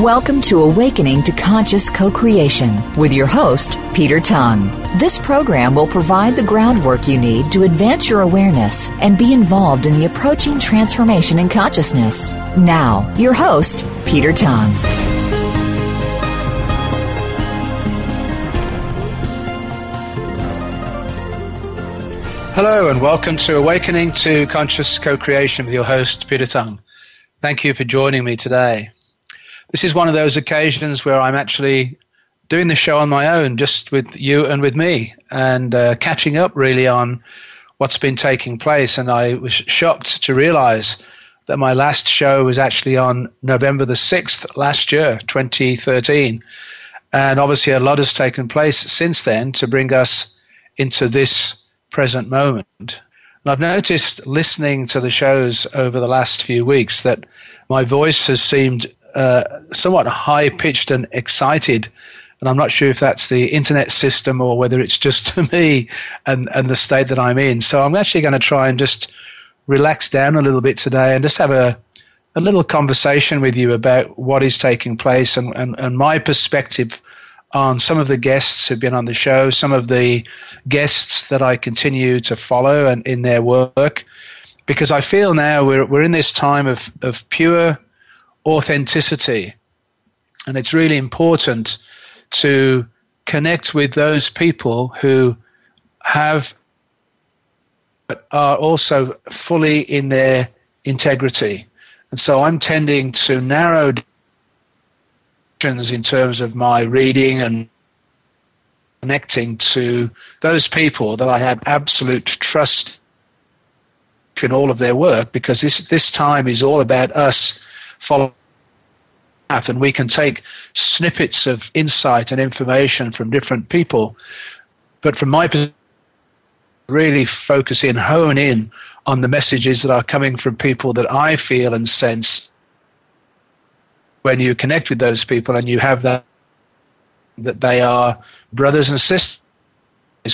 Welcome to Awakening to Conscious Co-Creation with your host, Peter Tongue. This program will provide the groundwork you need to advance your awareness and be involved in the approaching transformation in consciousness. Now, your host, Peter Tongue. Hello, and welcome to Awakening to Conscious Co-Creation with your host, Peter Tongue. Thank you for joining me today this is one of those occasions where I'm actually doing the show on my own, just with you and with me, and uh, catching up really on what's been taking place. And I was shocked to realize that my last show was actually on November the 6th last year, 2013. And obviously, a lot has taken place since then to bring us into this present moment. And I've noticed listening to the shows over the last few weeks that my voice has seemed uh, somewhat high pitched and excited. And I'm not sure if that's the internet system or whether it's just me and, and the state that I'm in. So I'm actually going to try and just relax down a little bit today and just have a, a little conversation with you about what is taking place and, and, and my perspective on some of the guests who've been on the show, some of the guests that I continue to follow and in their work. Because I feel now we're, we're in this time of, of pure authenticity. And it's really important to connect with those people who have but are also fully in their integrity. And so I'm tending to narrow in terms of my reading and connecting to those people that I have absolute trust in all of their work because this this time is all about us follow and we can take snippets of insight and information from different people. But from my perspective, really focus in, hone in on the messages that are coming from people that I feel and sense when you connect with those people and you have that that they are brothers and sisters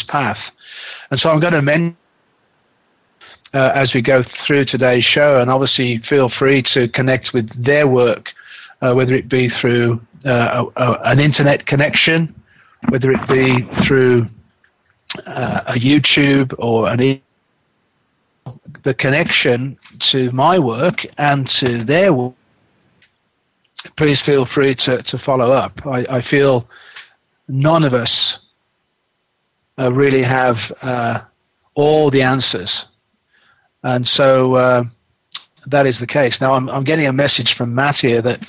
path. And so I'm going to mention uh, as we go through today's show. And obviously, feel free to connect with their work, uh, whether it be through uh, a, a, an internet connection, whether it be through uh, a YouTube or an e- the connection to my work and to their work. Please feel free to, to follow up. I, I feel none of us uh, really have uh, all the answers and so uh, that is the case. Now I'm, I'm getting a message from Matt here that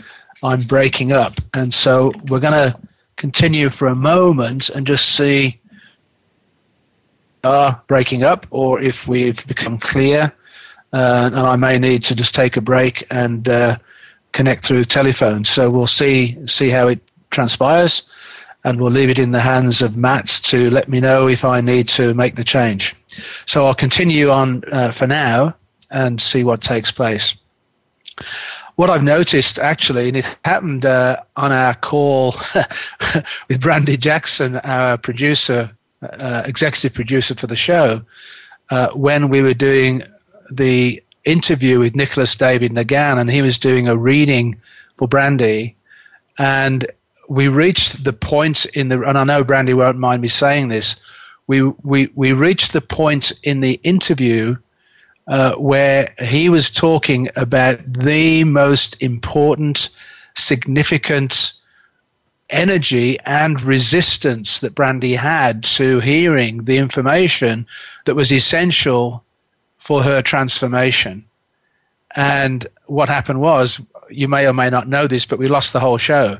I'm breaking up, and so we're going to continue for a moment and just see are breaking up or if we've become clear. Uh, and I may need to just take a break and uh, connect through telephone. So we'll see see how it transpires, and we'll leave it in the hands of Matt to let me know if I need to make the change. So I'll continue on uh, for now and see what takes place. What I've noticed actually, and it happened uh, on our call with Brandy Jackson, our producer, uh, executive producer for the show, uh, when we were doing the interview with Nicholas David Nagan, and he was doing a reading for Brandy, and we reached the point in the, and I know Brandy won't mind me saying this, we, we, we reached the point in the interview uh, where he was talking about the most important, significant energy and resistance that Brandy had to hearing the information that was essential for her transformation. And what happened was, you may or may not know this, but we lost the whole show.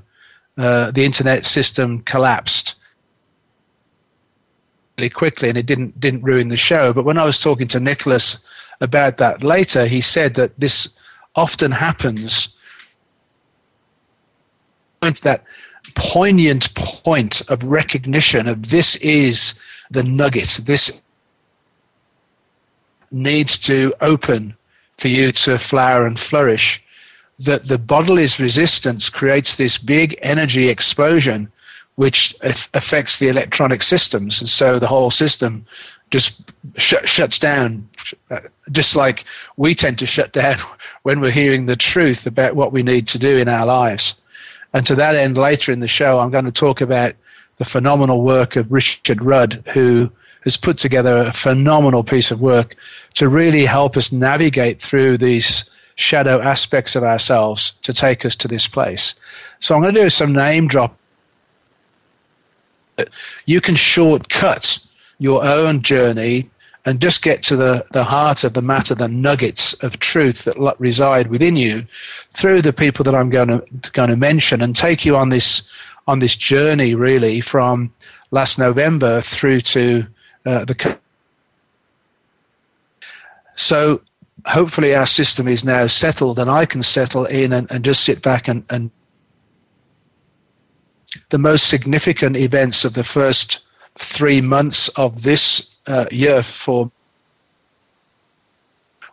Uh, the internet system collapsed really quickly, and it didn't didn't ruin the show. But when I was talking to Nicholas about that later, he said that this often happens. That poignant point of recognition of this is the nugget. This needs to open for you to flower and flourish. That the body's resistance creates this big energy explosion which affects the electronic systems. And so the whole system just sh- shuts down, uh, just like we tend to shut down when we're hearing the truth about what we need to do in our lives. And to that end, later in the show, I'm going to talk about the phenomenal work of Richard Rudd, who has put together a phenomenal piece of work to really help us navigate through these shadow aspects of ourselves to take us to this place. So I'm going to do some name drop. You can shortcut your own journey and just get to the, the heart of the matter, the nuggets of truth that reside within you through the people that I'm going to, going to mention and take you on this, on this journey really from last November through to uh, the. So hopefully our system is now settled and I can settle in and, and just sit back and, and the most significant events of the first three months of this uh, year for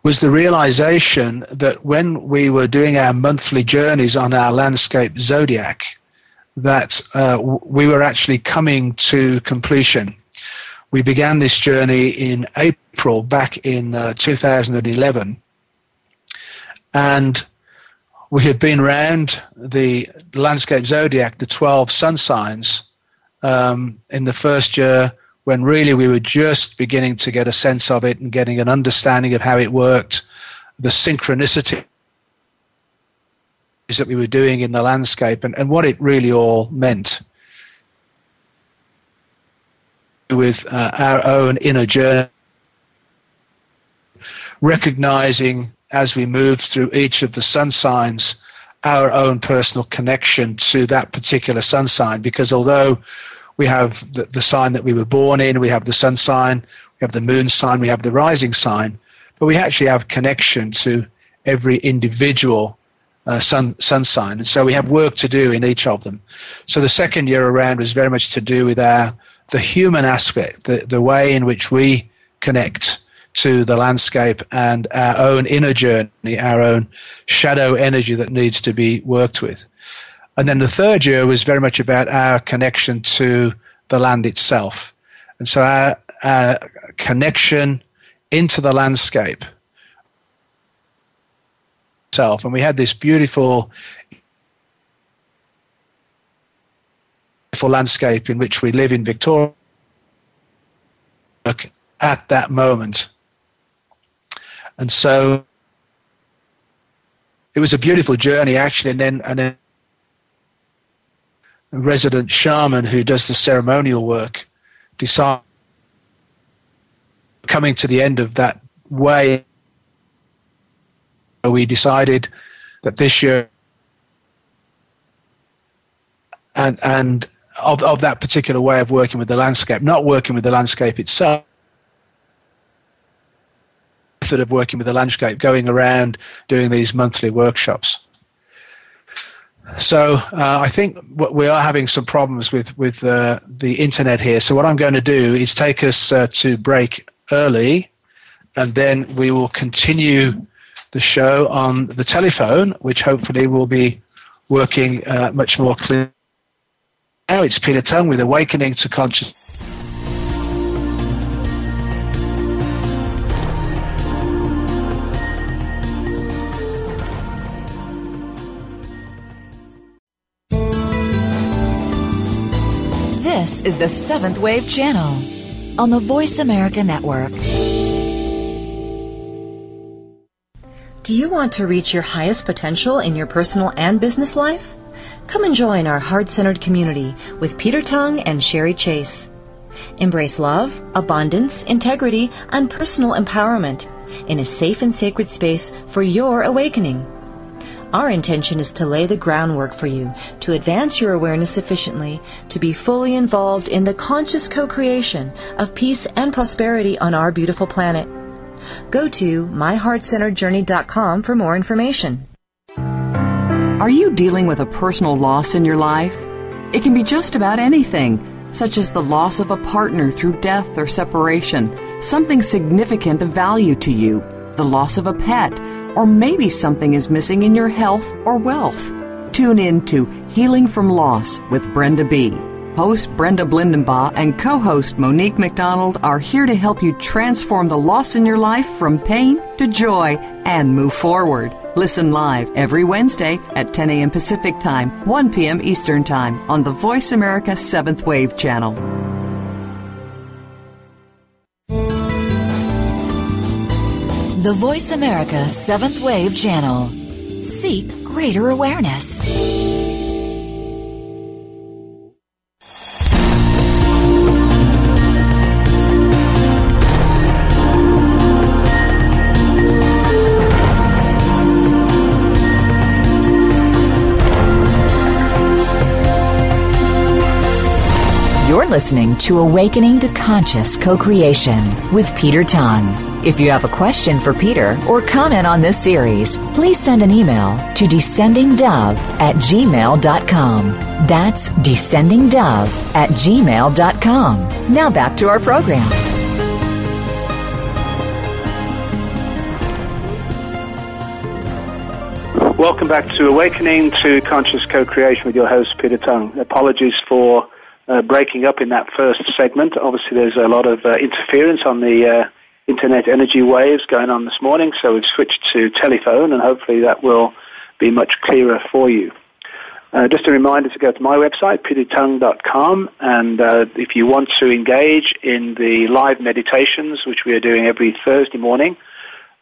was the realization that when we were doing our monthly journeys on our landscape zodiac, that uh, we were actually coming to completion. We began this journey in April back in uh, 2011, and we had been around the landscape zodiac, the 12 sun signs, um, in the first year when really we were just beginning to get a sense of it and getting an understanding of how it worked, the synchronicity that we were doing in the landscape and, and what it really all meant. With uh, our own inner journey, recognizing as we move through each of the sun signs our own personal connection to that particular sun sign because although we have the, the sign that we were born in, we have the sun sign, we have the moon sign, we have the rising sign, but we actually have connection to every individual uh, sun sun sign, and so we have work to do in each of them. So the second year around was very much to do with our the human aspect, the the way in which we connect to the landscape and our own inner journey, our own shadow energy that needs to be worked with. And then the third year was very much about our connection to the land itself. And so our, our connection into the landscape itself. And we had this beautiful, landscape in which we live in Victoria at that moment. And so it was a beautiful journey actually and then and then resident shaman who does the ceremonial work decided coming to the end of that way. We decided that this year and and of of that particular way of working with the landscape not working with the landscape itself method of working with the landscape going around doing these monthly workshops so uh, I think we are having some problems with with uh, the internet here. So what I'm going to do is take us uh, to break early, and then we will continue the show on the telephone, which hopefully will be working uh, much more clearly. Now it's Peter Tongue with Awakening to Consciousness. Is the Seventh Wave Channel on the Voice America Network. Do you want to reach your highest potential in your personal and business life? Come and join our heart centered community with Peter Tongue and Sherry Chase. Embrace love, abundance, integrity, and personal empowerment in a safe and sacred space for your awakening. Our intention is to lay the groundwork for you to advance your awareness sufficiently to be fully involved in the conscious co-creation of peace and prosperity on our beautiful planet. Go to myheartcenteredjourney.com for more information. Are you dealing with a personal loss in your life? It can be just about anything, such as the loss of a partner through death or separation, something significant of value to you, the loss of a pet, or maybe something is missing in your health or wealth. Tune in to Healing from Loss with Brenda B. Host Brenda Blindenbaugh and co-host Monique McDonald are here to help you transform the loss in your life from pain to joy and move forward. Listen live every Wednesday at 10 a.m. Pacific Time, 1 p.m. Eastern Time on the Voice America 7th Wave channel. The Voice America Seventh Wave Channel. Seek greater awareness. You're listening to Awakening to Conscious Co-Creation with Peter Tongue. If you have a question for Peter or comment on this series, please send an email to descendingdove at gmail.com. That's descendingdove at gmail.com. Now back to our program. Welcome back to Awakening to Conscious Co-Creation with your host, Peter Tongue. Apologies for uh, breaking up in that first segment. Obviously, there's a lot of uh, interference on the uh, internet energy waves going on this morning, so we've switched to telephone, and hopefully that will be much clearer for you. Uh, just a reminder to go to my website, petertongue.com, and uh, if you want to engage in the live meditations, which we are doing every Thursday morning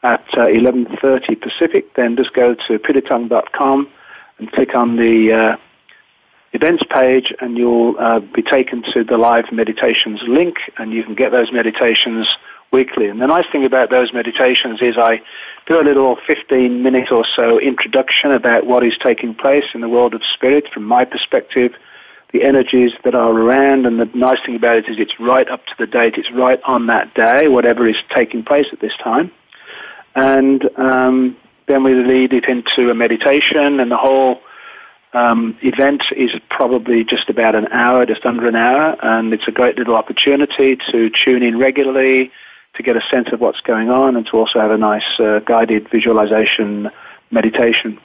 at uh, 11.30 Pacific, then just go to petertongue.com and click on the uh, events page, and you'll uh, be taken to the live meditations link, and you can get those meditations weekly. And the nice thing about those meditations is I do a little 15 minute or so introduction about what is taking place in the world of spirit from my perspective, the energies that are around, and the nice thing about it is it's right up to the date, it's right on that day, whatever is taking place at this time. And um, then we lead it into a meditation, and the whole um, event is probably just about an hour, just under an hour, and it's a great little opportunity to tune in regularly, to get a sense of what's going on and to also have a nice uh, guided visualization meditation.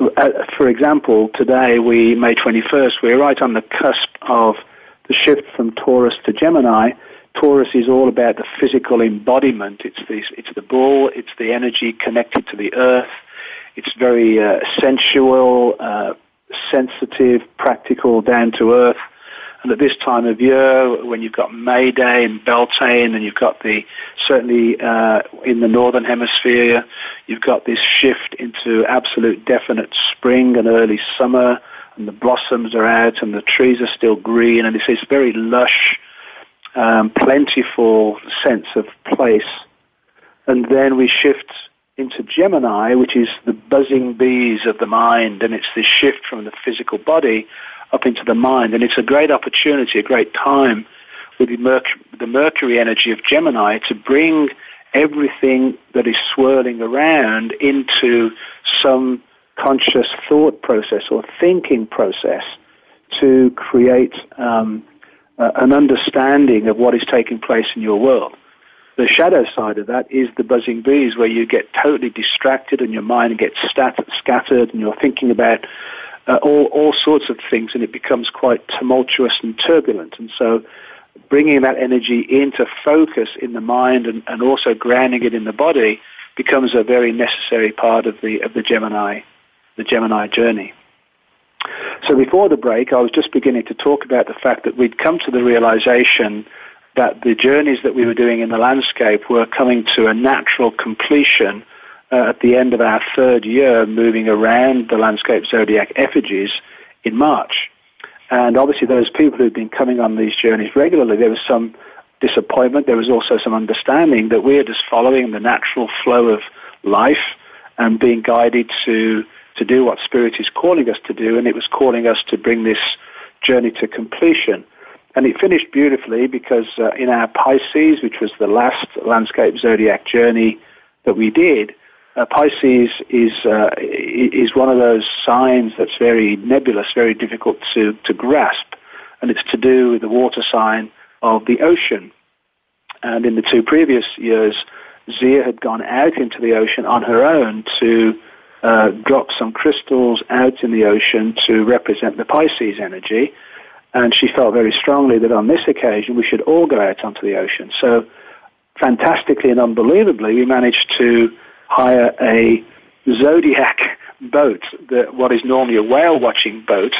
Uh, for example, today, we May 21st, we're right on the cusp of the shift from Taurus to Gemini. Taurus is all about the physical embodiment. It's the, it's the bull, it's the energy connected to the earth. It's very uh, sensual, uh, sensitive, practical, down to earth. And at this time of year, when you've got May Day and Beltane, and you've got the certainly uh, in the northern hemisphere, you've got this shift into absolute definite spring and early summer, and the blossoms are out, and the trees are still green, and it's this very lush, um, plentiful sense of place. And then we shift into Gemini, which is the buzzing bees of the mind, and it's this shift from the physical body up into the mind. And it's a great opportunity, a great time with the, Merc- the Mercury energy of Gemini to bring everything that is swirling around into some conscious thought process or thinking process to create um, uh, an understanding of what is taking place in your world. The shadow side of that is the buzzing bees, where you get totally distracted and your mind gets scattered, and you're thinking about uh, all, all sorts of things, and it becomes quite tumultuous and turbulent. And so, bringing that energy into focus in the mind and, and also grounding it in the body becomes a very necessary part of the of the Gemini, the Gemini journey. So before the break, I was just beginning to talk about the fact that we'd come to the realization that the journeys that we were doing in the landscape were coming to a natural completion uh, at the end of our third year moving around the landscape zodiac effigies in March. And obviously those people who've been coming on these journeys regularly, there was some disappointment. There was also some understanding that we are just following the natural flow of life and being guided to to do what Spirit is calling us to do, and it was calling us to bring this journey to completion. And it finished beautifully because uh, in our Pisces, which was the last landscape zodiac journey that we did, uh, Pisces is uh, is one of those signs that's very nebulous, very difficult to, to grasp, and it's to do with the water sign of the ocean. And in the two previous years, Zia had gone out into the ocean on her own to uh, drop some crystals out in the ocean to represent the Pisces energy. And she felt very strongly that on this occasion we should all go out onto the ocean. So, fantastically and unbelievably, we managed to hire a zodiac boat, the, what is normally a whale watching boat.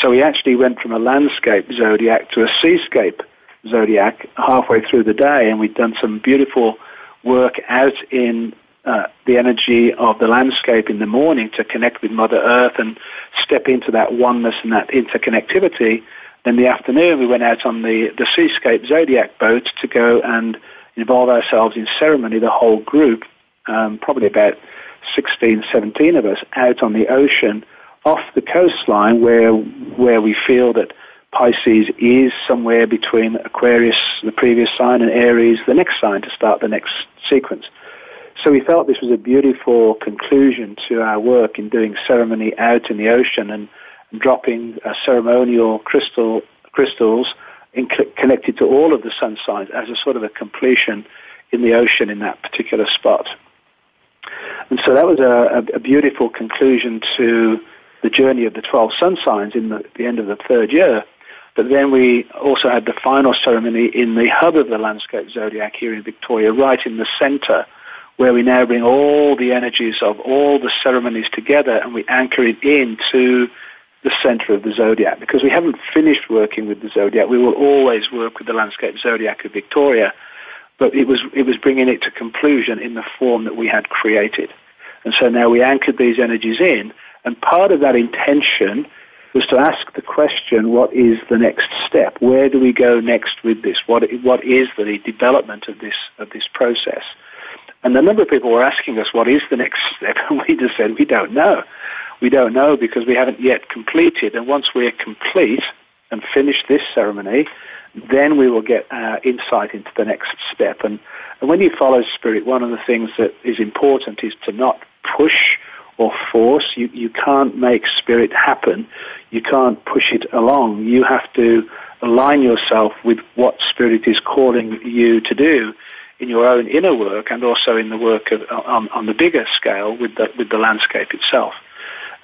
So we actually went from a landscape zodiac to a seascape zodiac halfway through the day, and we'd done some beautiful work out in uh, the energy of the landscape in the morning to connect with Mother Earth and step into that oneness and that interconnectivity. Then the afternoon, we went out on the, the seascape zodiac boat to go and involve ourselves in ceremony, the whole group, um, probably about 16, 17 of us, out on the ocean off the coastline where, where we feel that Pisces is somewhere between Aquarius, the previous sign, and Aries, the next sign to start the next sequence. So we felt this was a beautiful conclusion to our work in doing ceremony out in the ocean and dropping ceremonial crystal crystals in, connected to all of the sun signs as a sort of a completion in the ocean in that particular spot. And so that was a, a, beautiful conclusion to the journey of the 12 sun signs in the, the end of the third year. But then we also had the final ceremony in the hub of the landscape zodiac here in Victoria, right in the center, where we now bring all the energies of all the ceremonies together and we anchor it into the center of the zodiac. Because we haven't finished working with the zodiac, we will always work with the landscape zodiac of Victoria, but it was, it was bringing it to conclusion in the form that we had created. And so now we anchored these energies in, and part of that intention was to ask the question, what is the next step? Where do we go next with this? What, what is the development of this, of this process? And a number of people were asking us, what is the next step? And we just said, we don't know. We don't know because we haven't yet completed. And once we're complete and finish this ceremony, then we will get uh, insight into the next step. And, and when you follow spirit, one of the things that is important is to not push or force. You, you can't make spirit happen. You can't push it along. You have to align yourself with what spirit is calling you to do in your own inner work and also in the work of, on, on the bigger scale with the, with the landscape itself.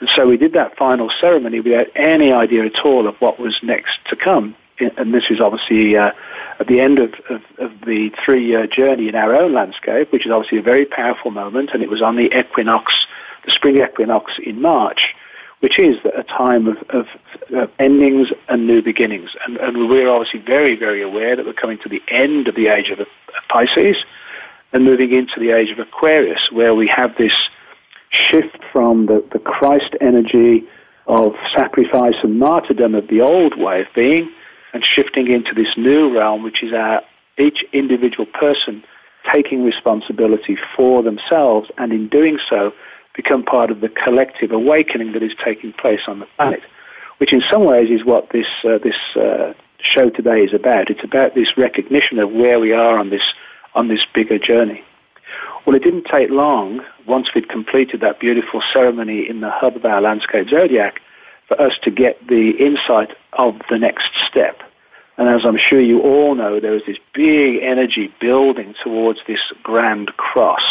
And so we did that final ceremony without any idea at all of what was next to come. And this is obviously uh, at the end of, of, of the three-year journey in our own landscape, which is obviously a very powerful moment, and it was on the equinox the spring equinox in March, which is a time of, of, of endings and new beginnings. And, and, we're obviously very, very aware that we're coming to the end of the age of Pisces and moving into the age of Aquarius, where we have this shift from the, the Christ energy of sacrifice and martyrdom of the old way of being and shifting into this new realm, which is our each individual person taking responsibility for themselves and in doing so become part of the collective awakening that is taking place on the planet, which in some ways is what this, uh, this uh, show today is about. It's about this recognition of where we are on this, on this bigger journey. Well, it didn't take long, once we'd completed that beautiful ceremony in the hub of our landscape zodiac, for us to get the insight of the next step. And as I'm sure you all know, there was this big energy building towards this grand cross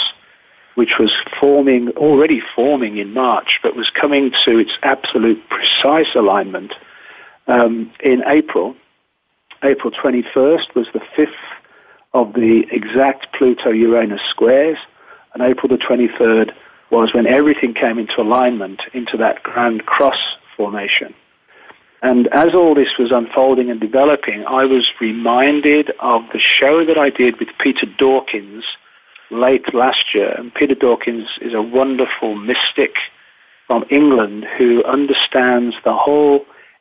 which was forming, already forming in March, but was coming to its absolute precise alignment um, in April. April 21st was the fifth of the exact Pluto-Uranus squares, and April the 23rd was when everything came into alignment into that grand cross formation. And as all this was unfolding and developing, I was reminded of the show that I did with Peter Dawkins late last year. And Peter Dawkins is a wonderful mystic from England who understands the whole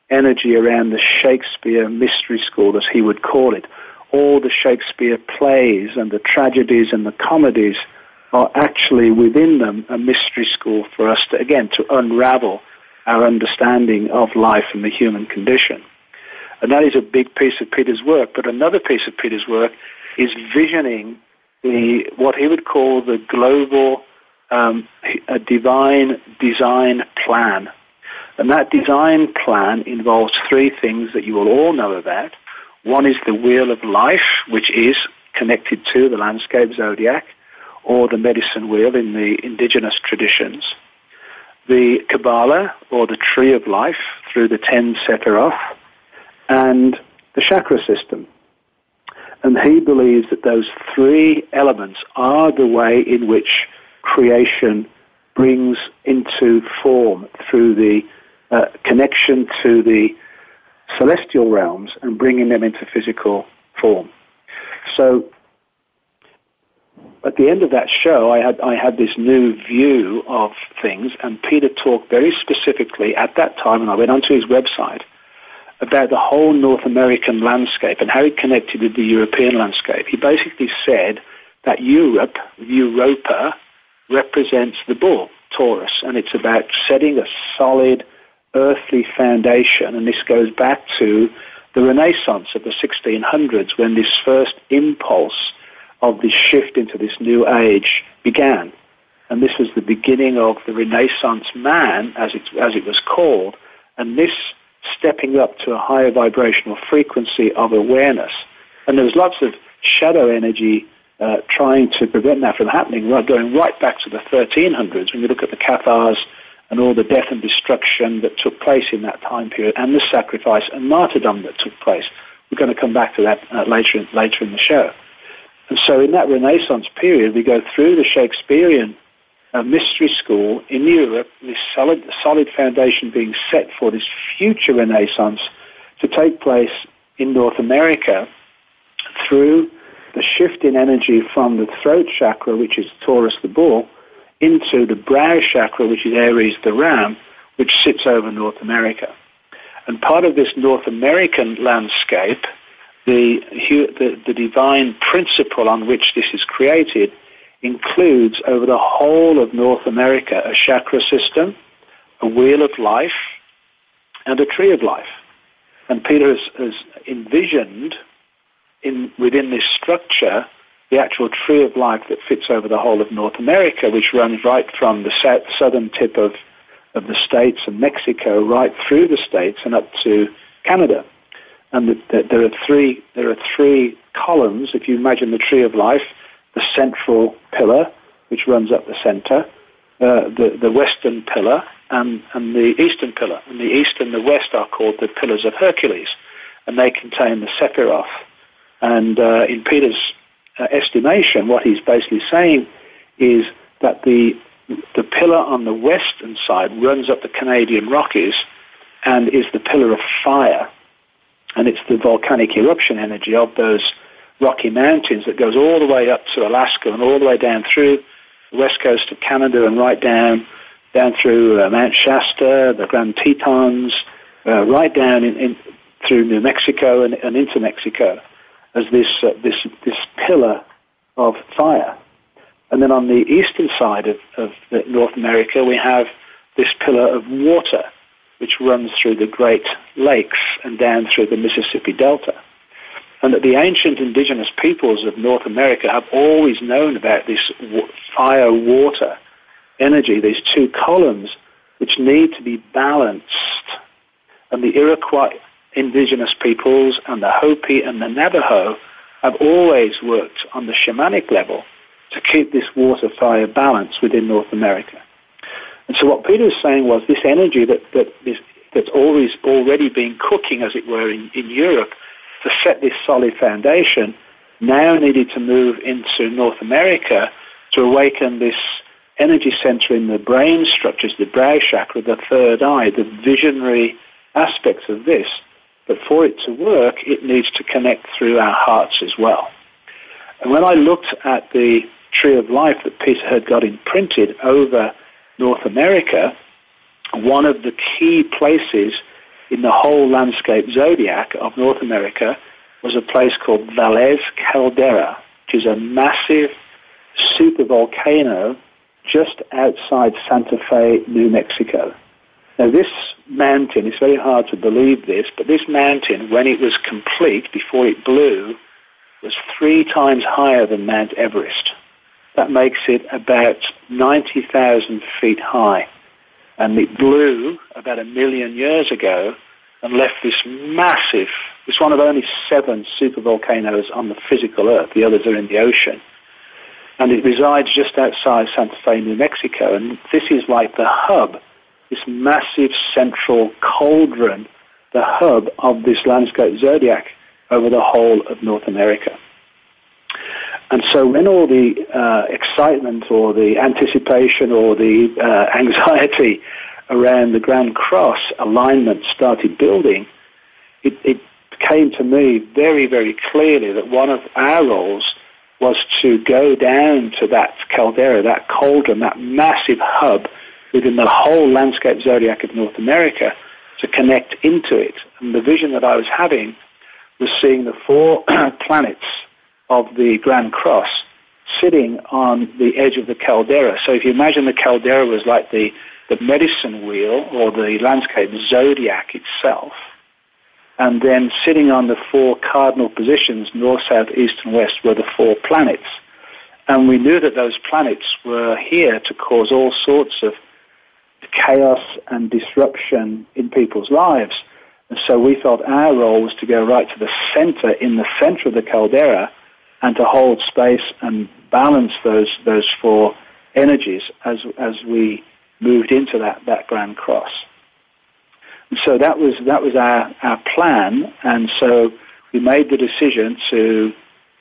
energy around the Shakespeare mystery school, as he would call it. all the Shakespeare plays and the tragedies and the comedies are actually within them a mystery school for us to, again, to unravel our understanding of life and the human condition. And that is a big piece of Peter's work. But another piece of Peter's work is visioning the, what he would call the global um, a divine design plan. And that design plan involves three things that you will all know about. One is the wheel of life, which is connected to the landscape zodiac or the medicine wheel in the indigenous traditions. The Kabbalah, or the tree of life, through the ten Sephiroth, and the chakra system. And he believes that those three elements are the way in which creation brings into form through the uh, connection to the celestial realms and bringing them into physical form. So at the end of that show, I had, I had this new view of things, and Peter talked very specifically at that time, and I went onto his website, about the whole North American landscape and how it connected with the European landscape. He basically said that Europe, Europa, represents the bull, Taurus, and it's about setting a solid earthly foundation, and this goes back to the Renaissance of the 1600s when this first impulse of this shift into this new age began. And this was the beginning of the Renaissance man, as it, as it was called, and this stepping up to a higher vibrational frequency of awareness. And there was lots of shadow energy uh, trying to prevent that from happening, going right back to the 1300s when you look at the Cathars and all the death and destruction that took place in that time period and the sacrifice and martyrdom that took place. We're going to come back to that uh, later, later in the show. And so in that Renaissance period, we go through the Shakespearean uh, mystery school in Europe, this solid, solid foundation being set for this future Renaissance to take place in North America through the shift in energy from the throat chakra, which is Taurus the bull, into the brow chakra, which is Aries the ram, which sits over North America. And part of this North American landscape the, the, the divine principle on which this is created includes over the whole of North America a chakra system, a wheel of life, and a tree of life. And Peter has, has envisioned in, within this structure the actual tree of life that fits over the whole of North America, which runs right from the south, southern tip of, of the States and Mexico right through the States and up to Canada and the, the, there are three there are three columns. If you imagine the tree of life, the central pillar, which runs up the center, uh, the the western pillar, and and the eastern pillar. And the east and the west are called the pillars of Hercules, and they contain the Sephiroth. And uh, in Peter's uh, estimation, what he's basically saying is that the the pillar on the western side runs up the Canadian Rockies and is the pillar of fire and it's the volcanic eruption energy of those Rocky Mountains that goes all the way up to Alaska and all the way down through the west coast of Canada and right down down through uh, Mount Shasta, the Grand Tetons, uh, right down in, in, through New Mexico and, and into Mexico as this uh, this this pillar of fire. And then on the eastern side of, of North America, we have this pillar of water which runs through the Great Lakes and down through the Mississippi Delta. And that the ancient indigenous peoples of North America have always known about this fire water energy, these two columns, which need to be balanced. And the Iroquois indigenous peoples and the Hopi and the Navajo have always worked on the shamanic level to keep this water fire balance within North America. And so what Peter was saying was this energy that, that is, that's always already been cooking, as it were, in, in Europe to set this solid foundation now needed to move into North America to awaken this energy center in the brain structures, the brow chakra, the third eye, the visionary aspects of this. But for it to work, it needs to connect through our hearts as well. And when I looked at the tree of life that Peter had got imprinted over North America, one of the key places in the whole landscape zodiac of North America was a place called Valles Caldera, which is a massive supervolcano just outside Santa Fe, New Mexico. Now, this mountain, it's very hard to believe this, but this mountain, when it was complete, before it blew, was three times higher than Mount Everest. That makes it about 90,000 feet high. And it blew about a million years ago and left this massive, it's one of only seven supervolcanoes on the physical Earth. The others are in the ocean. And it resides just outside Santa Fe, New Mexico. And this is like the hub, this massive central cauldron, the hub of this landscape zodiac over the whole of North America. And so when all the uh, excitement or the anticipation or the uh, anxiety around the Grand Cross alignment started building, it, it came to me very, very clearly that one of our roles was to go down to that caldera, that cauldron, that massive hub within the whole landscape zodiac of North America to connect into it. And the vision that I was having was seeing the four planets of the Grand Cross sitting on the edge of the caldera. So if you imagine the caldera was like the, the medicine wheel or the landscape zodiac itself, and then sitting on the four cardinal positions, north, south, east, and west, were the four planets. And we knew that those planets were here to cause all sorts of chaos and disruption in people's lives. And so we felt our role was to go right to the center, in the center of the caldera, and to hold space and balance those those four energies as as we moved into that that grand cross. And so that was that was our our plan, and so we made the decision to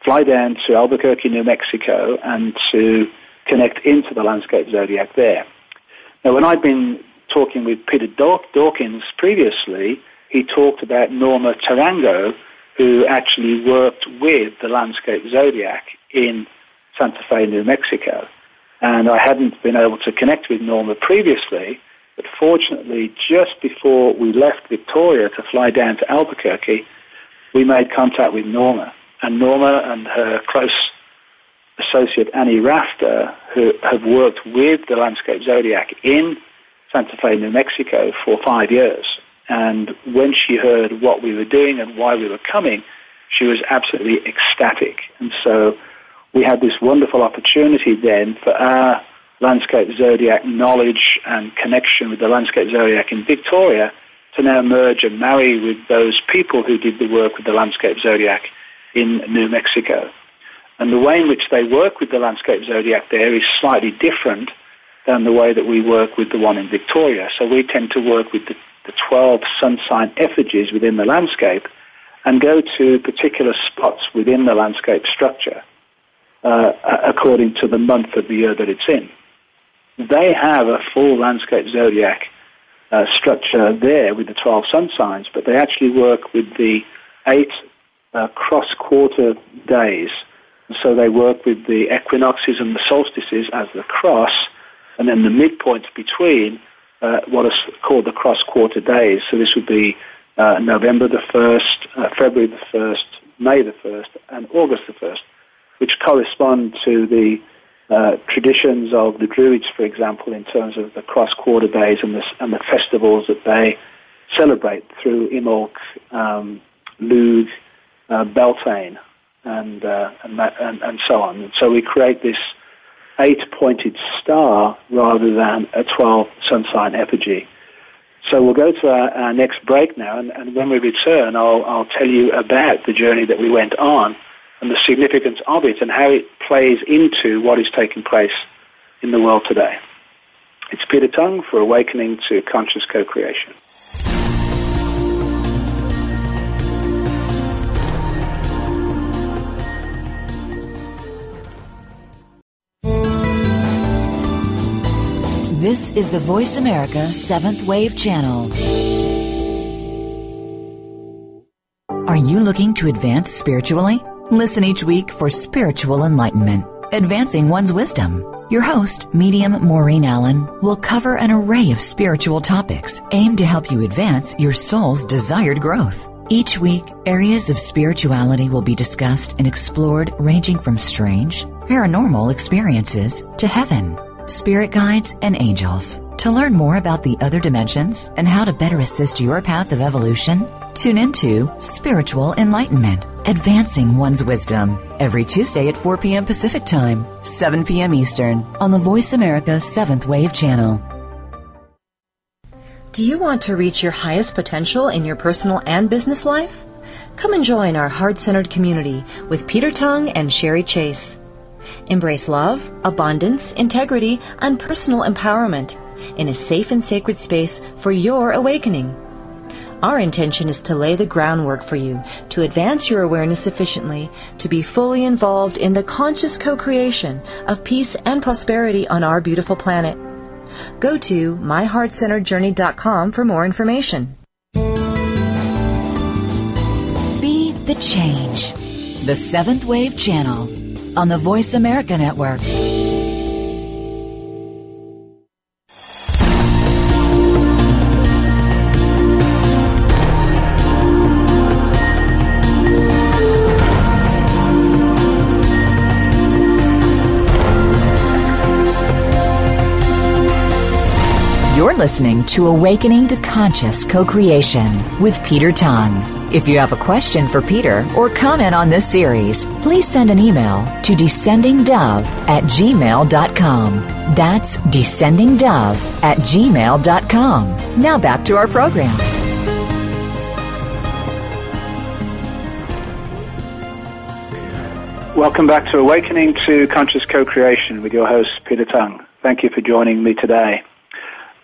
fly down to Albuquerque, New Mexico, and to connect into the landscape zodiac there. Now, when I'd been talking with Peter Dawkins previously, he talked about Norma Tarango, who actually worked with the landscape zodiac in Santa Fe, New Mexico. And I hadn't been able to connect with Norma previously, but fortunately, just before we left Victoria to fly down to Albuquerque, we made contact with Norma. And Norma and her close associate Annie Rafter, who have worked with the landscape zodiac in Santa Fe, New Mexico for five years. And when she heard what we were doing and why we were coming, she was absolutely ecstatic. And so we had this wonderful opportunity then for our landscape zodiac knowledge and connection with the landscape zodiac in Victoria to now merge and marry with those people who did the work with the landscape zodiac in New Mexico. And the way in which they work with the landscape zodiac there is slightly different than the way that we work with the one in Victoria. So we tend to work with the the 12 sun sign effigies within the landscape and go to particular spots within the landscape structure uh, according to the month of the year that it's in. They have a full landscape zodiac uh, structure there with the 12 sun signs, but they actually work with the eight uh, cross quarter days. So they work with the equinoxes and the solstices as the cross, and then the midpoints between uh, what is called the cross quarter days. So this would be uh, November the 1st, uh, February the 1st, May the 1st, and August the 1st, which correspond to the uh, traditions of the Druids, for example, in terms of the cross quarter days and the, and the festivals that they celebrate through Imbolc, um, Lugh, uh, Beltane, and, uh, and, and, and so on. And so we create this eight-pointed star rather than a 12 sun sign effigy. So we'll go to our, our next break now, and, and when we return, I'll, I'll tell you about the journey that we went on and the significance of it and how it plays into what is taking place in the world today. It's Peter Tongue for Awakening to Conscious Co-Creation. This is the Voice America Seventh Wave Channel. Are you looking to advance spiritually? Listen each week for spiritual enlightenment, advancing one's wisdom. Your host, medium Maureen Allen, will cover an array of spiritual topics aimed to help you advance your soul's desired growth. Each week, areas of spirituality will be discussed and explored ranging from strange, paranormal experiences to heaven, spirit guides, and angels. To learn more about the other dimensions and how to better assist your path of evolution, tune into Spiritual Enlightenment, Advancing One's Wisdom, every Tuesday at 4 p.m. Pacific Time, 7 p.m. Eastern, on the Voice America 7th Wave Channel. Do you want to reach your highest potential in your personal and business life? Come and join our heart centered community with Peter Tongue and Sherry Chase. Embrace love, abundance, integrity, and personal empowerment in a safe and sacred space for your awakening. Our intention is to lay the groundwork for you to advance your awareness sufficiently to be fully involved in the conscious co-creation of peace and prosperity on our beautiful planet. Go to myheartcenteredjourney.com for more information. Be the change. The Seventh Wave Channel on the Voice America Network. You're listening to Awakening to Conscious Co-Creation with Peter Tongue. If you have a question for Peter or comment on this series, please send an email to descendingdove at gmail.com. That's descendingdove at gmail.com. Now back to our program. Welcome back to Awakening to Conscious Co-Creation with your host, Peter Tongue. Thank you for joining me today.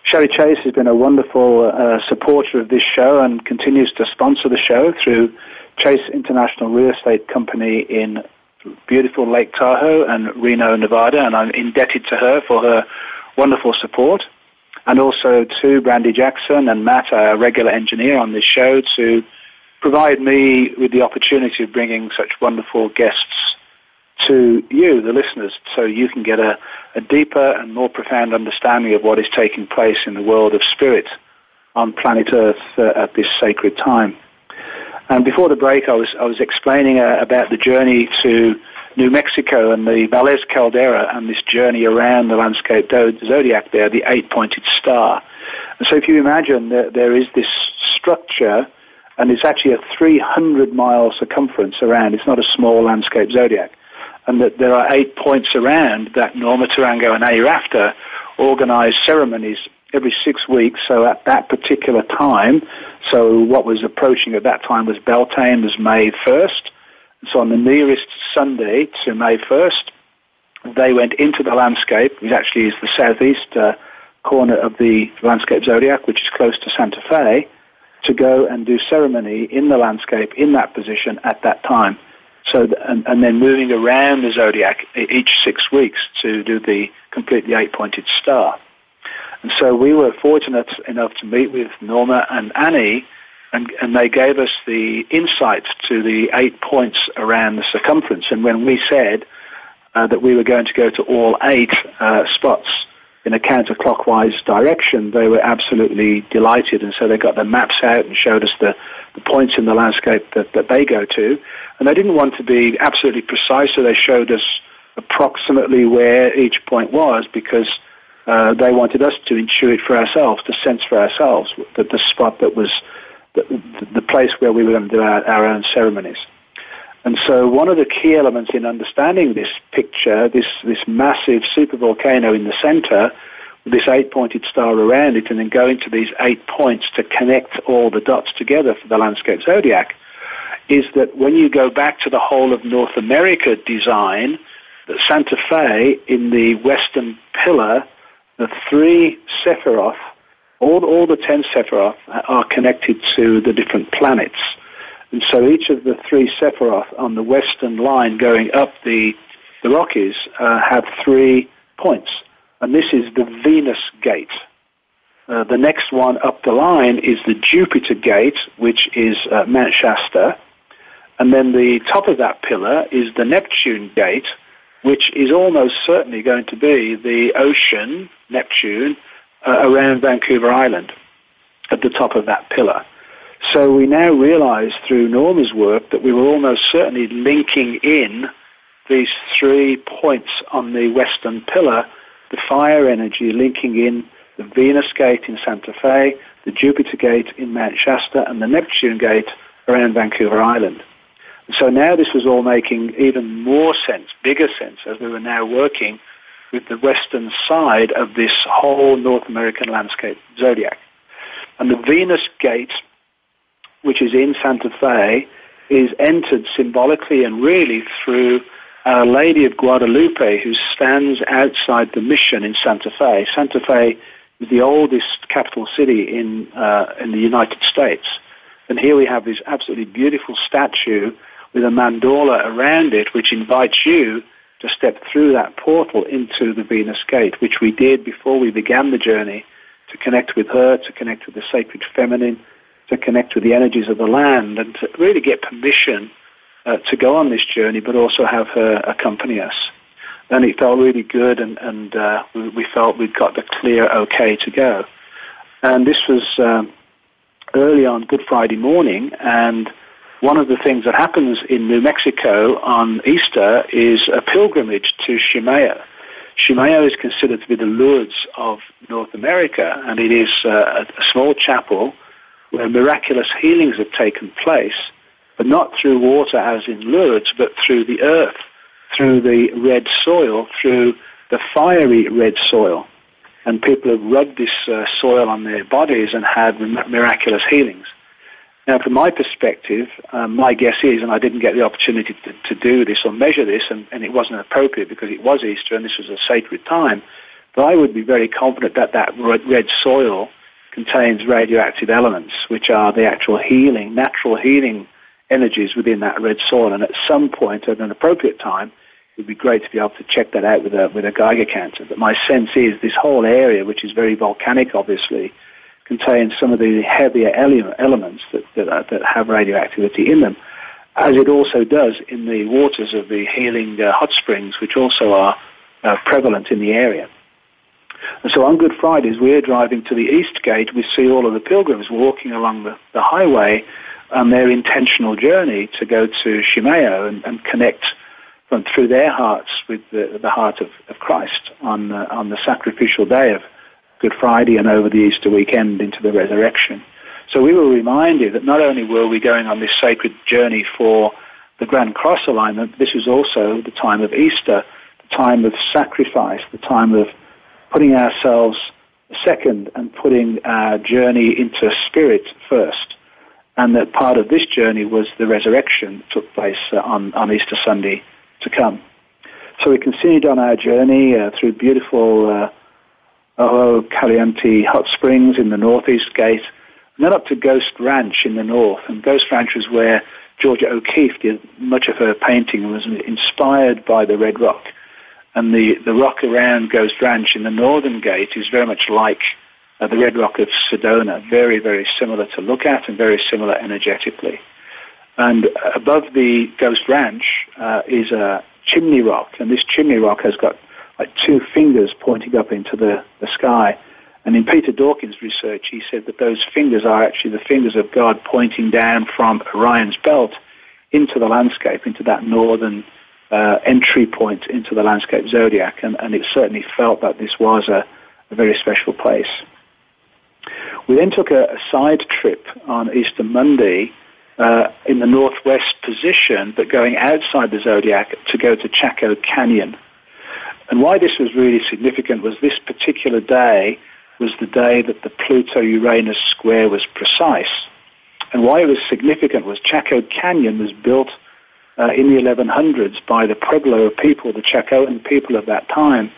Sherry Chase has been a wonderful uh, supporter of this show and continues to sponsor the show through Chase International Real Estate Company in beautiful Lake Tahoe and Reno, Nevada, and I'm indebted to her for her wonderful support. And also to Brandy Jackson and Matt, our regular engineer on this show, to provide me with the opportunity of bringing such wonderful guests to you, the listeners, so you can get a, a deeper and more profound understanding of what is taking place in the world of spirit on planet Earth uh, at this sacred time. And before the break, I was I was explaining uh, about the journey to New Mexico and the Valles Caldera and this journey around the landscape zodiac there, the eight-pointed star. And so, if you imagine that there is this structure, and it's actually a 300-mile circumference around. It's not a small landscape zodiac and that there are eight points around that Norma Tarango and A. Rafter organize ceremonies every six weeks. So at that particular time, so what was approaching at that time was Beltane was May 1st. So on the nearest Sunday to May 1st, they went into the landscape, which actually is the southeast uh, corner of the landscape zodiac, which is close to Santa Fe, to go and do ceremony in the landscape in that position at that time. So, and, and, then moving around the zodiac each six weeks to do the complete the eight-pointed star. And so we were fortunate enough to meet with Norma and Annie, and, and they gave us the insights to the eight points around the circumference. And when we said uh, that we were going to go to all eight uh, spots in a counterclockwise direction, they were absolutely delighted. And so they got the maps out and showed us the, the points in the landscape that, that they go to. And they didn't want to be absolutely precise, so they showed us approximately where each point was because uh, they wanted us to intuit for ourselves, to sense for ourselves that the spot that was the, the place where we were going to do our, our own ceremonies. And so one of the key elements in understanding this picture, this, this massive supervolcano in the center, this eight-pointed star around it, and then going to these eight points to connect all the dots together for the landscape zodiac, is that when you go back to the whole of North America design, that Santa Fe in the western pillar, the three Sephiroth, all, all the ten Sephiroth are connected to the different planets. And so each of the three Sephiroth on the western line going up the, the Rockies uh, have three points. And this is the Venus gate. Uh, the next one up the line is the Jupiter gate, which is uh, Mount Shasta. And then the top of that pillar is the Neptune gate, which is almost certainly going to be the ocean, Neptune, uh, around Vancouver Island at the top of that pillar. So we now realize through Norma's work that we were almost certainly linking in these three points on the western pillar, the fire energy linking in the Venus Gate in Santa Fe, the Jupiter Gate in Mount Shasta, and the Neptune Gate around Vancouver Island. So now this was all making even more sense, bigger sense, as we were now working with the western side of this whole North American landscape zodiac. And the Venus Gate, which is in Santa Fe, is entered symbolically and really through Our Lady of Guadalupe, who stands outside the mission in Santa Fe. Santa Fe is the oldest capital city in uh, in the United States, and here we have this absolutely beautiful statue with a mandala around it, which invites you to step through that portal into the Venus Gate, which we did before we began the journey to connect with her, to connect with the sacred feminine, to connect with the energies of the land, and to really get permission uh, to go on this journey, but also have her accompany us. And it felt really good, and, and uh, we, felt we'd got the clear okay to go. And this was um, early on Good Friday morning, and one of the things that happens in New Mexico on Easter is a pilgrimage to Chimayo. Chimayo is considered to be the Lourdes of North America, and it is uh, a small chapel where miraculous healings have taken place, but not through water as in Lourdes, but through the earth, through the red soil, through the fiery red soil. And people have rubbed this uh, soil on their bodies and had miraculous healings. Now, from my perspective, um, my guess is, and I didn't get the opportunity to, to do this or measure this, and, and, it wasn't appropriate because it was Easter and this was a sacred time, but I would be very confident that that red soil contains radioactive elements, which are the actual healing, natural healing energies within that red soil. And at some point, at an appropriate time, it would be great to be able to check that out with a, with a Geiger counter. But my sense is this whole area, which is very volcanic, obviously, contains some of the heavier elements that, that, that have radioactivity in them, as it also does in the waters of the healing uh, hot springs, which also are uh, prevalent in the area. And so on Good Fridays, we're driving to the East Gate. We see all of the pilgrims walking along the, the highway on their intentional journey to go to Chimayo and, and connect from, through their hearts with the, the heart of, of Christ on, uh, on the sacrificial day of Good Friday and over the Easter weekend into the resurrection. So we were reminded that not only were we going on this sacred journey for the Grand Cross alignment, this was also the time of Easter, the time of sacrifice, the time of putting ourselves second and putting our journey into spirit first. And that part of this journey was the resurrection that took place uh, on, on Easter Sunday to come. So we continued on our journey uh, through beautiful uh, Ojo Caliente Hot Springs in the northeast gate, and then up to Ghost Ranch in the north. And Ghost Ranch was where Georgia O'Keeffe did much of her painting and was inspired by the Red Rock. And the, the rock around Ghost Ranch in the northern gate is very much like uh, the Red Rock of Sedona, very, very similar to look at and very similar energetically. And above the Ghost Ranch uh, is a chimney rock, and this chimney rock has got like two fingers pointing up into the, the sky. And in Peter Dawkins' research, he said that those fingers are actually the fingers of God pointing down from Orion's belt into the landscape, into that northern uh, entry point into the landscape zodiac. And, and it certainly felt that this was a, a very special place. We then took a, a side trip on Easter Monday uh, in the northwest position, but going outside the zodiac to go to Chaco Canyon. And why this was really significant was this particular day was the day that the Pluto-Uranus square was precise. And why it was significant was Chaco Canyon was built uh, in the 1100s by the Pueblo people, the Chacoan people of that time.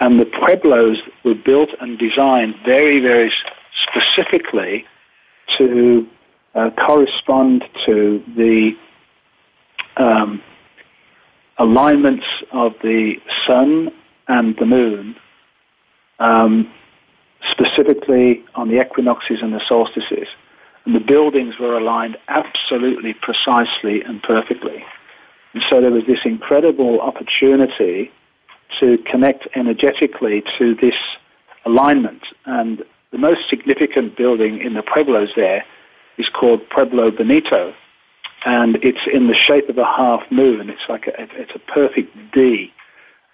And the Pueblos were built and designed very, very specifically to uh, correspond to the um, alignments of the sun and the moon, um, specifically on the equinoxes and the solstices. And the buildings were aligned absolutely precisely and perfectly. And so there was this incredible opportunity to connect energetically to this alignment. And the most significant building in the Pueblos there is called Pueblo Bonito, and it's in the shape of a half moon. It's like a, it's a perfect D,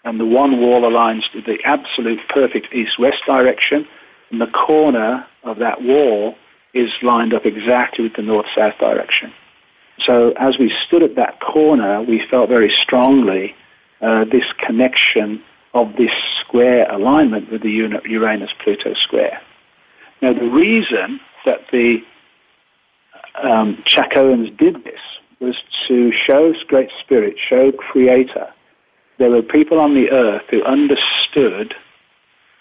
and the one wall aligns to the absolute perfect east-west direction, and the corner of that wall is lined up exactly with the north-south direction. So as we stood at that corner, we felt very strongly uh, this connection of this square alignment with the Uranus-Pluto square. Now, the reason that the um, Chacoans did this was to show Great Spirit, show Creator. There were people on the earth who understood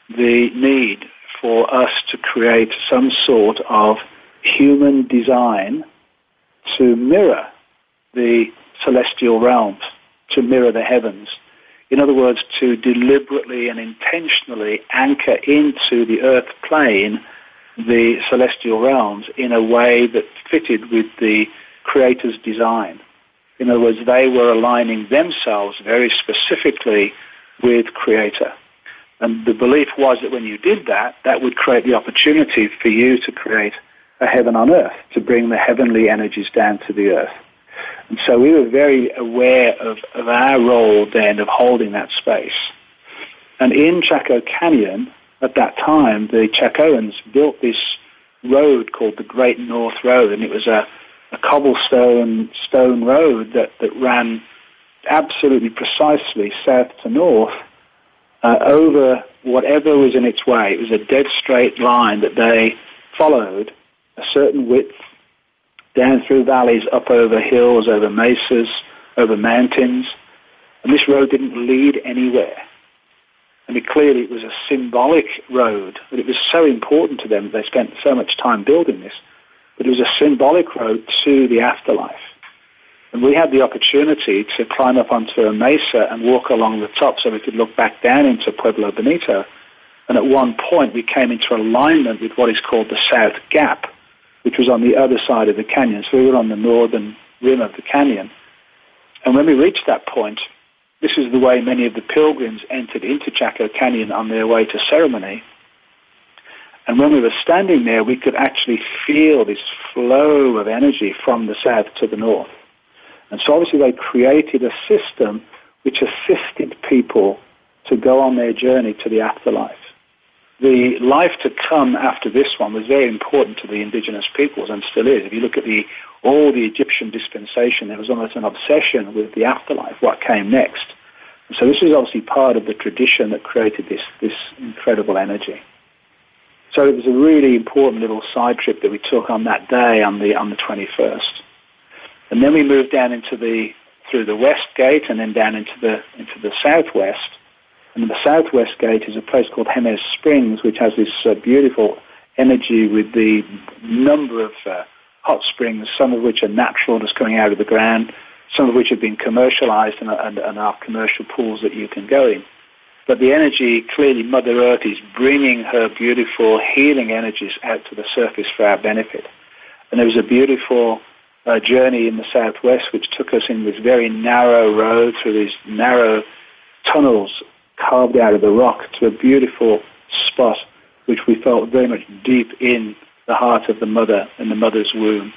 the need for us to create some sort of human design to mirror the celestial realms, to mirror the heavens. In other words, to deliberately and intentionally anchor into the earth plane the celestial realms in a way that fitted with the Creator's design. In other words, they were aligning themselves very specifically with Creator. And the belief was that when you did that, that would create the opportunity for you to create a heaven on earth, to bring the heavenly energies down to the earth. And so we were very aware of, of our role then of holding that space. And in Chaco Canyon, at that time, the Chacoans built this road called the Great North Road, and it was a, a cobblestone stone road that, that ran absolutely precisely south to north uh, over whatever was in its way. It was a dead straight line that they followed a certain width down through valleys, up over hills, over mesas, over mountains. And this road didn't lead anywhere. I mean, clearly it was a symbolic road, but it was so important to them that they spent so much time building this. But it was a symbolic road to the afterlife. And we had the opportunity to climb up onto a mesa and walk along the top so we could look back down into Pueblo Bonito. And at one point we came into alignment with what is called the South Gap, which was on the other side of the canyon. So we were on the northern rim of the canyon. And when we reached that point, this is the way many of the pilgrims entered into Chaco Canyon on their way to ceremony. And when we were standing there, we could actually feel this flow of energy from the south to the north. And so obviously they created a system which assisted people to go on their journey to the afterlife. The life to come after this one was very important to the indigenous peoples and still is. If you look at the all the Egyptian dispensation, there was almost an obsession with the afterlife, what came next. So this is obviously part of the tradition that created this, this incredible energy. So it was a really important little side trip that we took on that day on the, on the 21st. And then we moved down into the, through the west gate and then down into the, into the southwest. And the southwest gate is a place called Jemez Springs, which has this uh, beautiful energy with the number of uh, hot springs, some of which are natural, just coming out of the ground, some of which have been commercialized and, and, and are commercial pools that you can go in. But the energy, clearly Mother Earth is bringing her beautiful healing energies out to the surface for our benefit. And there was a beautiful uh, journey in the southwest which took us in this very narrow road through these narrow tunnels carved out of the rock to a beautiful spot which we felt very much deep in the heart of the mother and the mother's womb.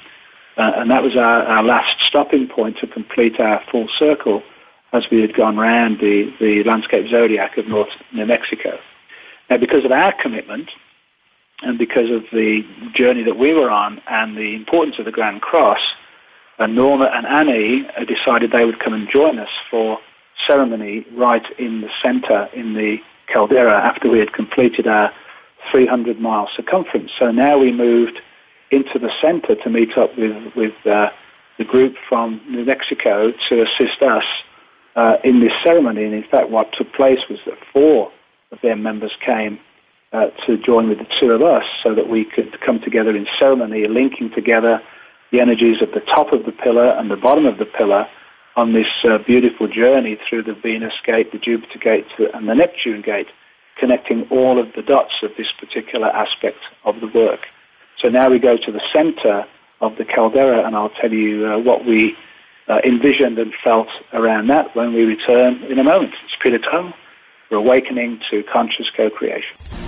Uh, and that was our, our last stopping point to complete our full circle as we had gone round the, the landscape zodiac of North New Mexico. Now, because of our commitment and because of the journey that we were on and the importance of the Grand Cross, uh, Norma and Annie uh, decided they would come and join us for ceremony right in the center in the caldera after we had completed our 300 mile circumference. So now we moved into the center to meet up with, with uh, the group from New Mexico to assist us uh, in this ceremony. And in fact, what took place was that four of their members came uh, to join with the two of us so that we could come together in ceremony, linking together the energies at the top of the pillar and the bottom of the pillar on this uh, beautiful journey through the Venus gate, the Jupiter gate, and the Neptune gate connecting all of the dots of this particular aspect of the work. So now we go to the center of the caldera, and I'll tell you uh, what we uh, envisioned and felt around that when we return in a moment. It's Peter Tongue. We're awakening to conscious co-creation.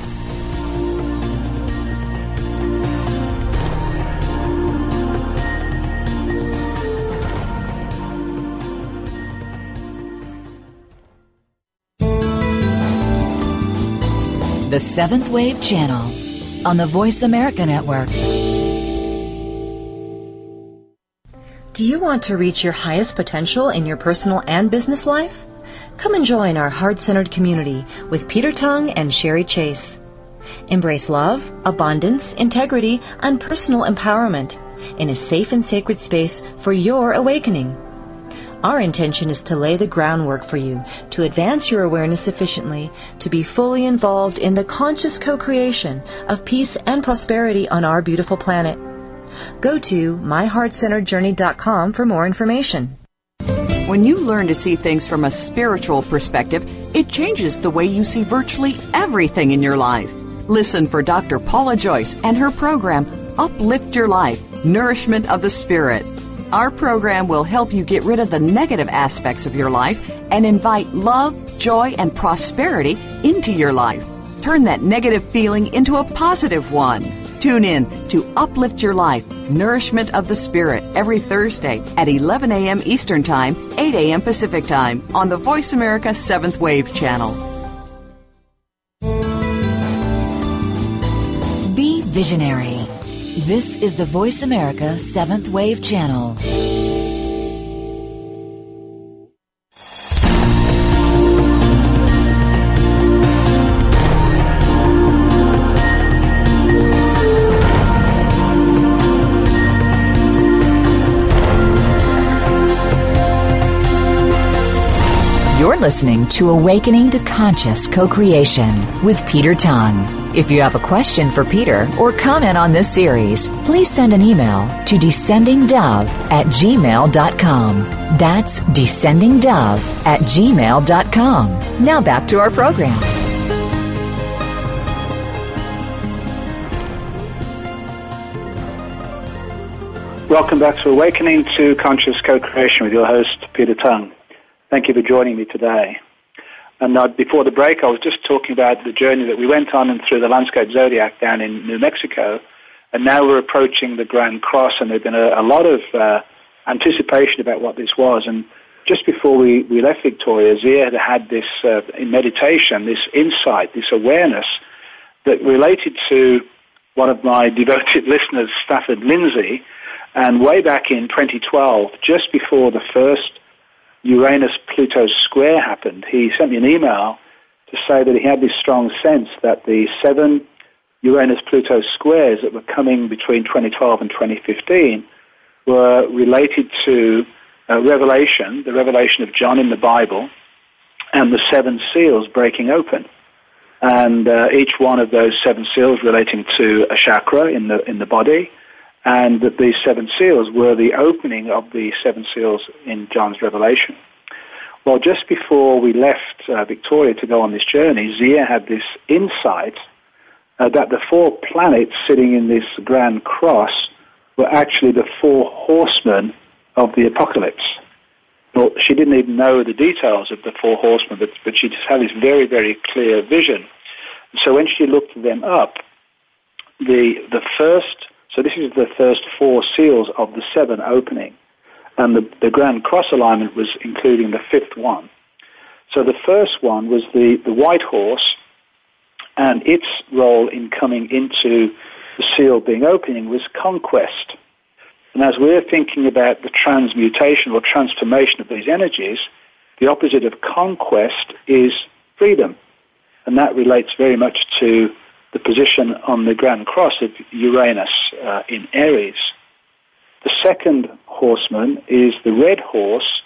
The Seventh Wave Channel on the Voice America Network. Do you want to reach your highest potential in your personal and business life? Come and join our heart centered community with Peter Tongue and Sherry Chase. Embrace love, abundance, integrity, and personal empowerment in a safe and sacred space for your awakening. Our intention is to lay the groundwork for you to advance your awareness sufficiently to be fully involved in the conscious co-creation of peace and prosperity on our beautiful planet. Go to myheartcenteredjourney.com for more information. When you learn to see things from a spiritual perspective, it changes the way you see virtually everything in your life. Listen for Dr. Paula Joyce and her program, Uplift Your Life Nourishment of the Spirit. Our program will help you get rid of the negative aspects of your life and invite love, joy, and prosperity into your life. Turn that negative feeling into a positive one. Tune in to Uplift Your Life, Nourishment of the Spirit every Thursday at 11 a.m. Eastern Time, 8 a.m. Pacific Time on the Voice America 7th Wave channel. Be visionary. This is the Voice America 7th Wave Channel. You're listening to Awakening to Conscious Co-Creation with Peter Tongue. If you have a question for Peter or comment on this series, please send an email to descendingdove at gmail.com. That's descendingdove at gmail.com. Now back to our program. Welcome back to Awakening to Conscious Co-Creation with your host, Peter Tongue. Thank you for joining me today. And uh, before the break, I was just talking about the journey that we went on and through the landscape zodiac down in New Mexico. And now we're approaching the Grand Cross, and there's been a, a lot of uh, anticipation about what this was. And just before we, we left Victoria, Zia had had this uh, in meditation, this insight, this awareness that related to one of my devoted listeners, Stafford Lindsay. And way back in 2012, just before the first Uranus Pluto square happened, he sent me an email to say that he had this strong sense that the seven Uranus Pluto squares that were coming between 2012 and 2015 were related to uh, Revelation, the revelation of John in the Bible, and the seven seals breaking open. And uh, each one of those seven seals relating to a chakra in the, in the body, and that these seven seals were the opening of the seven seals in John's Revelation. Well, just before we left uh, Victoria to go on this journey, Zia had this insight uh, that the four planets sitting in this grand cross were actually the four horsemen of the apocalypse. Well, she didn't even know the details of the four horsemen, but, but she just had this very, very clear vision. So when she looked them up, the, the first so this is the first four seals of the seven opening. And the, the Grand Cross alignment was including the fifth one. So the first one was the, the white horse, and its role in coming into the seal being opening was conquest. And as we're thinking about the transmutation or transformation of these energies, the opposite of conquest is freedom. And that relates very much to the position on the Grand Cross of Uranus uh, in Aries. The second horseman is the red horse,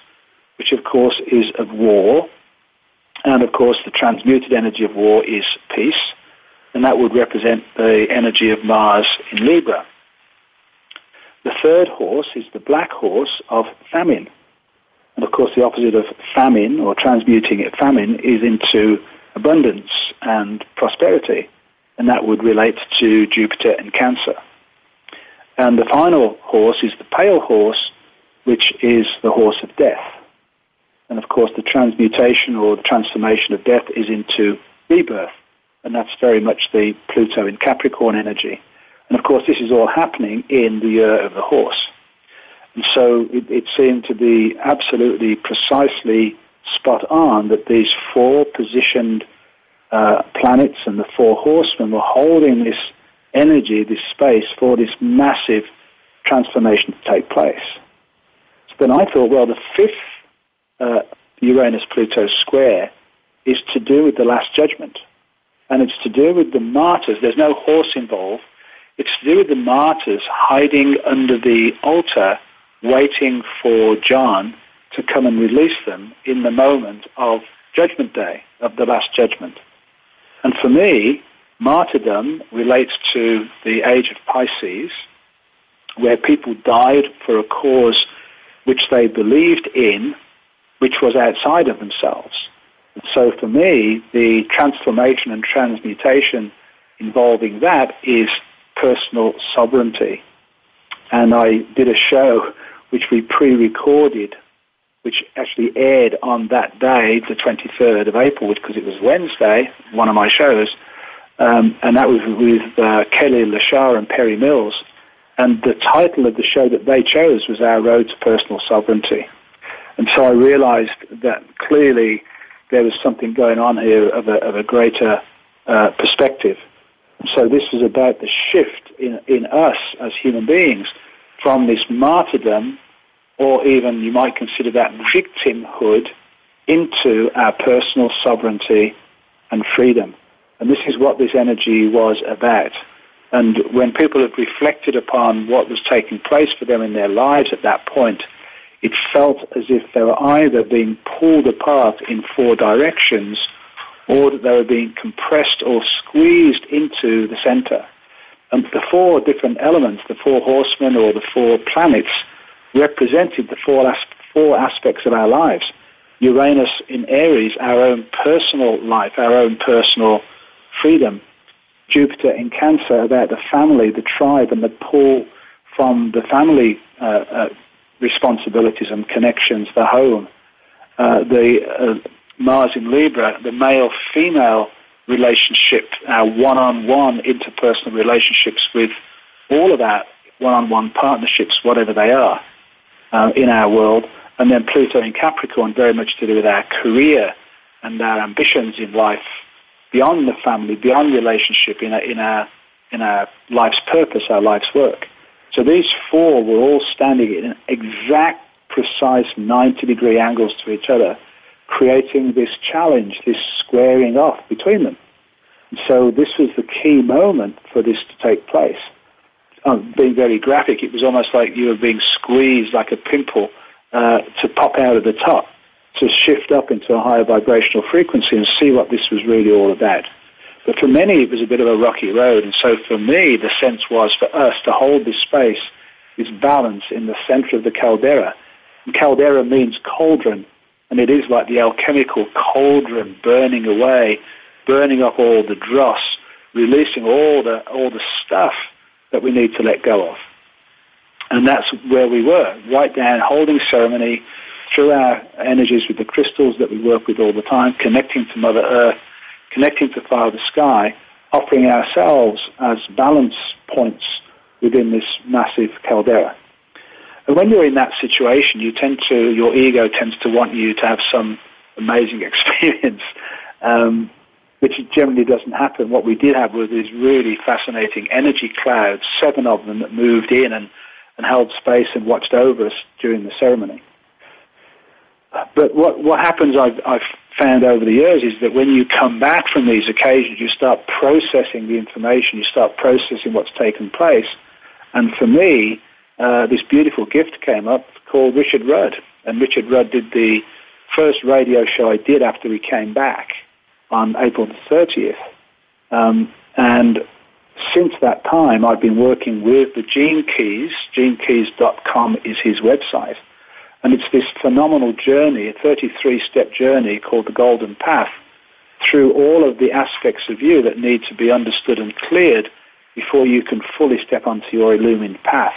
which of course is of war. And of course, the transmuted energy of war is peace. And that would represent the energy of Mars in Libra. The third horse is the black horse of famine. And of course, the opposite of famine or transmuting it famine is into abundance and prosperity and that would relate to Jupiter and Cancer. And the final horse is the pale horse, which is the horse of death. And of course, the transmutation or the transformation of death is into rebirth, and that's very much the Pluto in Capricorn energy. And of course, this is all happening in the year of the horse. And so it, it seemed to be absolutely precisely spot on that these four positioned uh, planets and the four horsemen were holding this energy, this space for this massive transformation to take place. So then I thought, well, the fifth uh, Uranus-Pluto square is to do with the Last Judgment. And it's to do with the martyrs. There's no horse involved. It's to do with the martyrs hiding under the altar, waiting for John to come and release them in the moment of Judgment Day, of the Last Judgment. And for me, martyrdom relates to the age of Pisces, where people died for a cause which they believed in, which was outside of themselves. And so for me, the transformation and transmutation involving that is personal sovereignty. And I did a show which we pre-recorded, which actually aired on that day, the 23rd of April, because it was Wednesday, one of my shows, um, and that was with uh, Kelly Lashar and Perry Mills. And the title of the show that they chose was Our Road to Personal Sovereignty. And so I realized that clearly there was something going on here of a, of a greater uh, perspective. So this was about the shift in, in us as human beings from this martyrdom, or even you might consider that victimhood, into our personal sovereignty and freedom. And this is what this energy was about. And when people have reflected upon what was taking place for them in their lives at that point, it felt as if they were either being pulled apart in four directions or that they were being compressed or squeezed into the center. And the four different elements, the four horsemen or the four planets, represented the four, as- four aspects of our lives. Uranus in Aries, our own personal life, our own personal freedom. Jupiter in Cancer about the family, the tribe, and the pull from the family uh, uh, responsibilities and connections, the home. Uh, the uh, Mars in Libra, the male-female relationship, our one-on-one interpersonal relationships with all of our one-on-one partnerships, whatever they are, uh, in our world. And then Pluto in Capricorn, very much to do with our career and our ambitions in life, beyond the family, beyond relationship, in our, in our, in our life's purpose, our life's work. So these four were all standing in exact, precise 90 degree angles to each other, creating this challenge, this squaring off between them. And so this was the key moment for this to take place. Um, being very graphic, it was almost like you were being squeezed like a pimple uh, to pop out of the top to shift up into a higher vibrational frequency and see what this was really all about. But for many, it was a bit of a rocky road. And so for me, the sense was for us to hold this space, this balance in the center of the caldera. And caldera means cauldron. And it is like the alchemical cauldron burning away, burning up all the dross, releasing all the, all the stuff that we need to let go of. And that's where we were, right down, holding ceremony, through our energies with the crystals that we work with all the time, connecting to Mother Earth, connecting to Father Sky, offering ourselves as balance points within this massive caldera. And when you're in that situation, you tend to, your ego tends to want you to have some amazing experience, um, which generally doesn't happen. What we did have was these really fascinating energy clouds, seven of them that moved in and, and held space and watched over us during the ceremony. But what, what happens, I've, I've found over the years, is that when you come back from these occasions, you start processing the information, you start processing what's taken place. And for me, uh, this beautiful gift came up called Richard Rudd. And Richard Rudd did the first radio show I did after we came back on April the 30th. Um, and since that time, I've been working with the Gene Keys. GeneKeys.com is his website. And it's this phenomenal journey, a 33-step journey called the Golden Path, through all of the aspects of you that need to be understood and cleared before you can fully step onto your illumined path.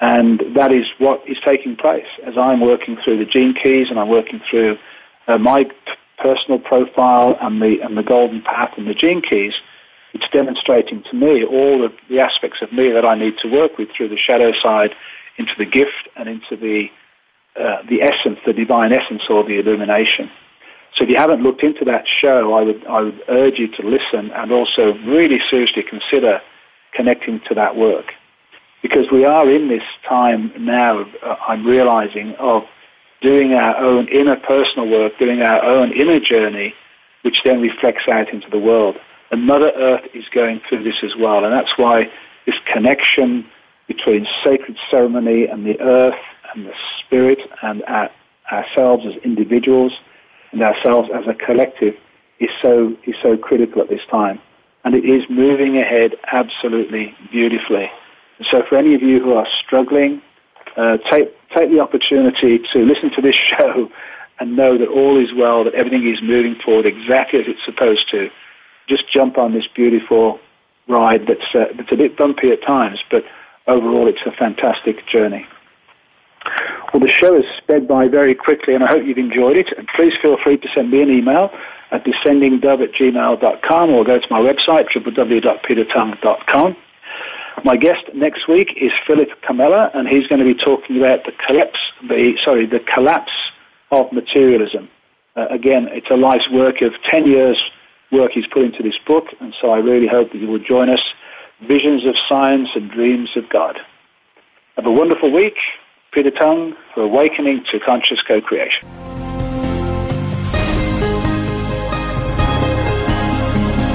And that is what is taking place as I'm working through the gene keys and I'm working through uh, my personal profile and the, and the golden path and the gene keys. It's demonstrating to me all of the aspects of me that I need to work with through the shadow side into the gift and into the uh, the essence, the divine essence or the illumination. So if you haven't looked into that show, I would, I would urge you to listen and also really seriously consider connecting to that work. Because we are in this time now, uh, I'm realizing, of doing our own inner personal work, doing our own inner journey, which then reflects out into the world. And Mother Earth is going through this as well. And that's why this connection between sacred ceremony and the earth and the spirit and our, ourselves as individuals and ourselves as a collective is so, is so critical at this time. And it is moving ahead absolutely beautifully. So for any of you who are struggling, uh, take, take the opportunity to listen to this show and know that all is well, that everything is moving forward exactly as it's supposed to. Just jump on this beautiful ride that's, uh, that's a bit bumpy at times, but overall it's a fantastic journey. Well, the show has sped by very quickly, and I hope you've enjoyed it. And please feel free to send me an email at descendingdove at gmail.com or go to my website, www.petertongue.com. My guest next week is Philip Comella, and he's going to be talking about the collapse, the, sorry, the collapse of materialism. Uh, again, it's a life's work of 10 years work he's put into this book, and so I really hope that you will join us. Visions of Science and Dreams of God. Have a wonderful week. Peter Tongue for Awakening to Conscious Co-Creation.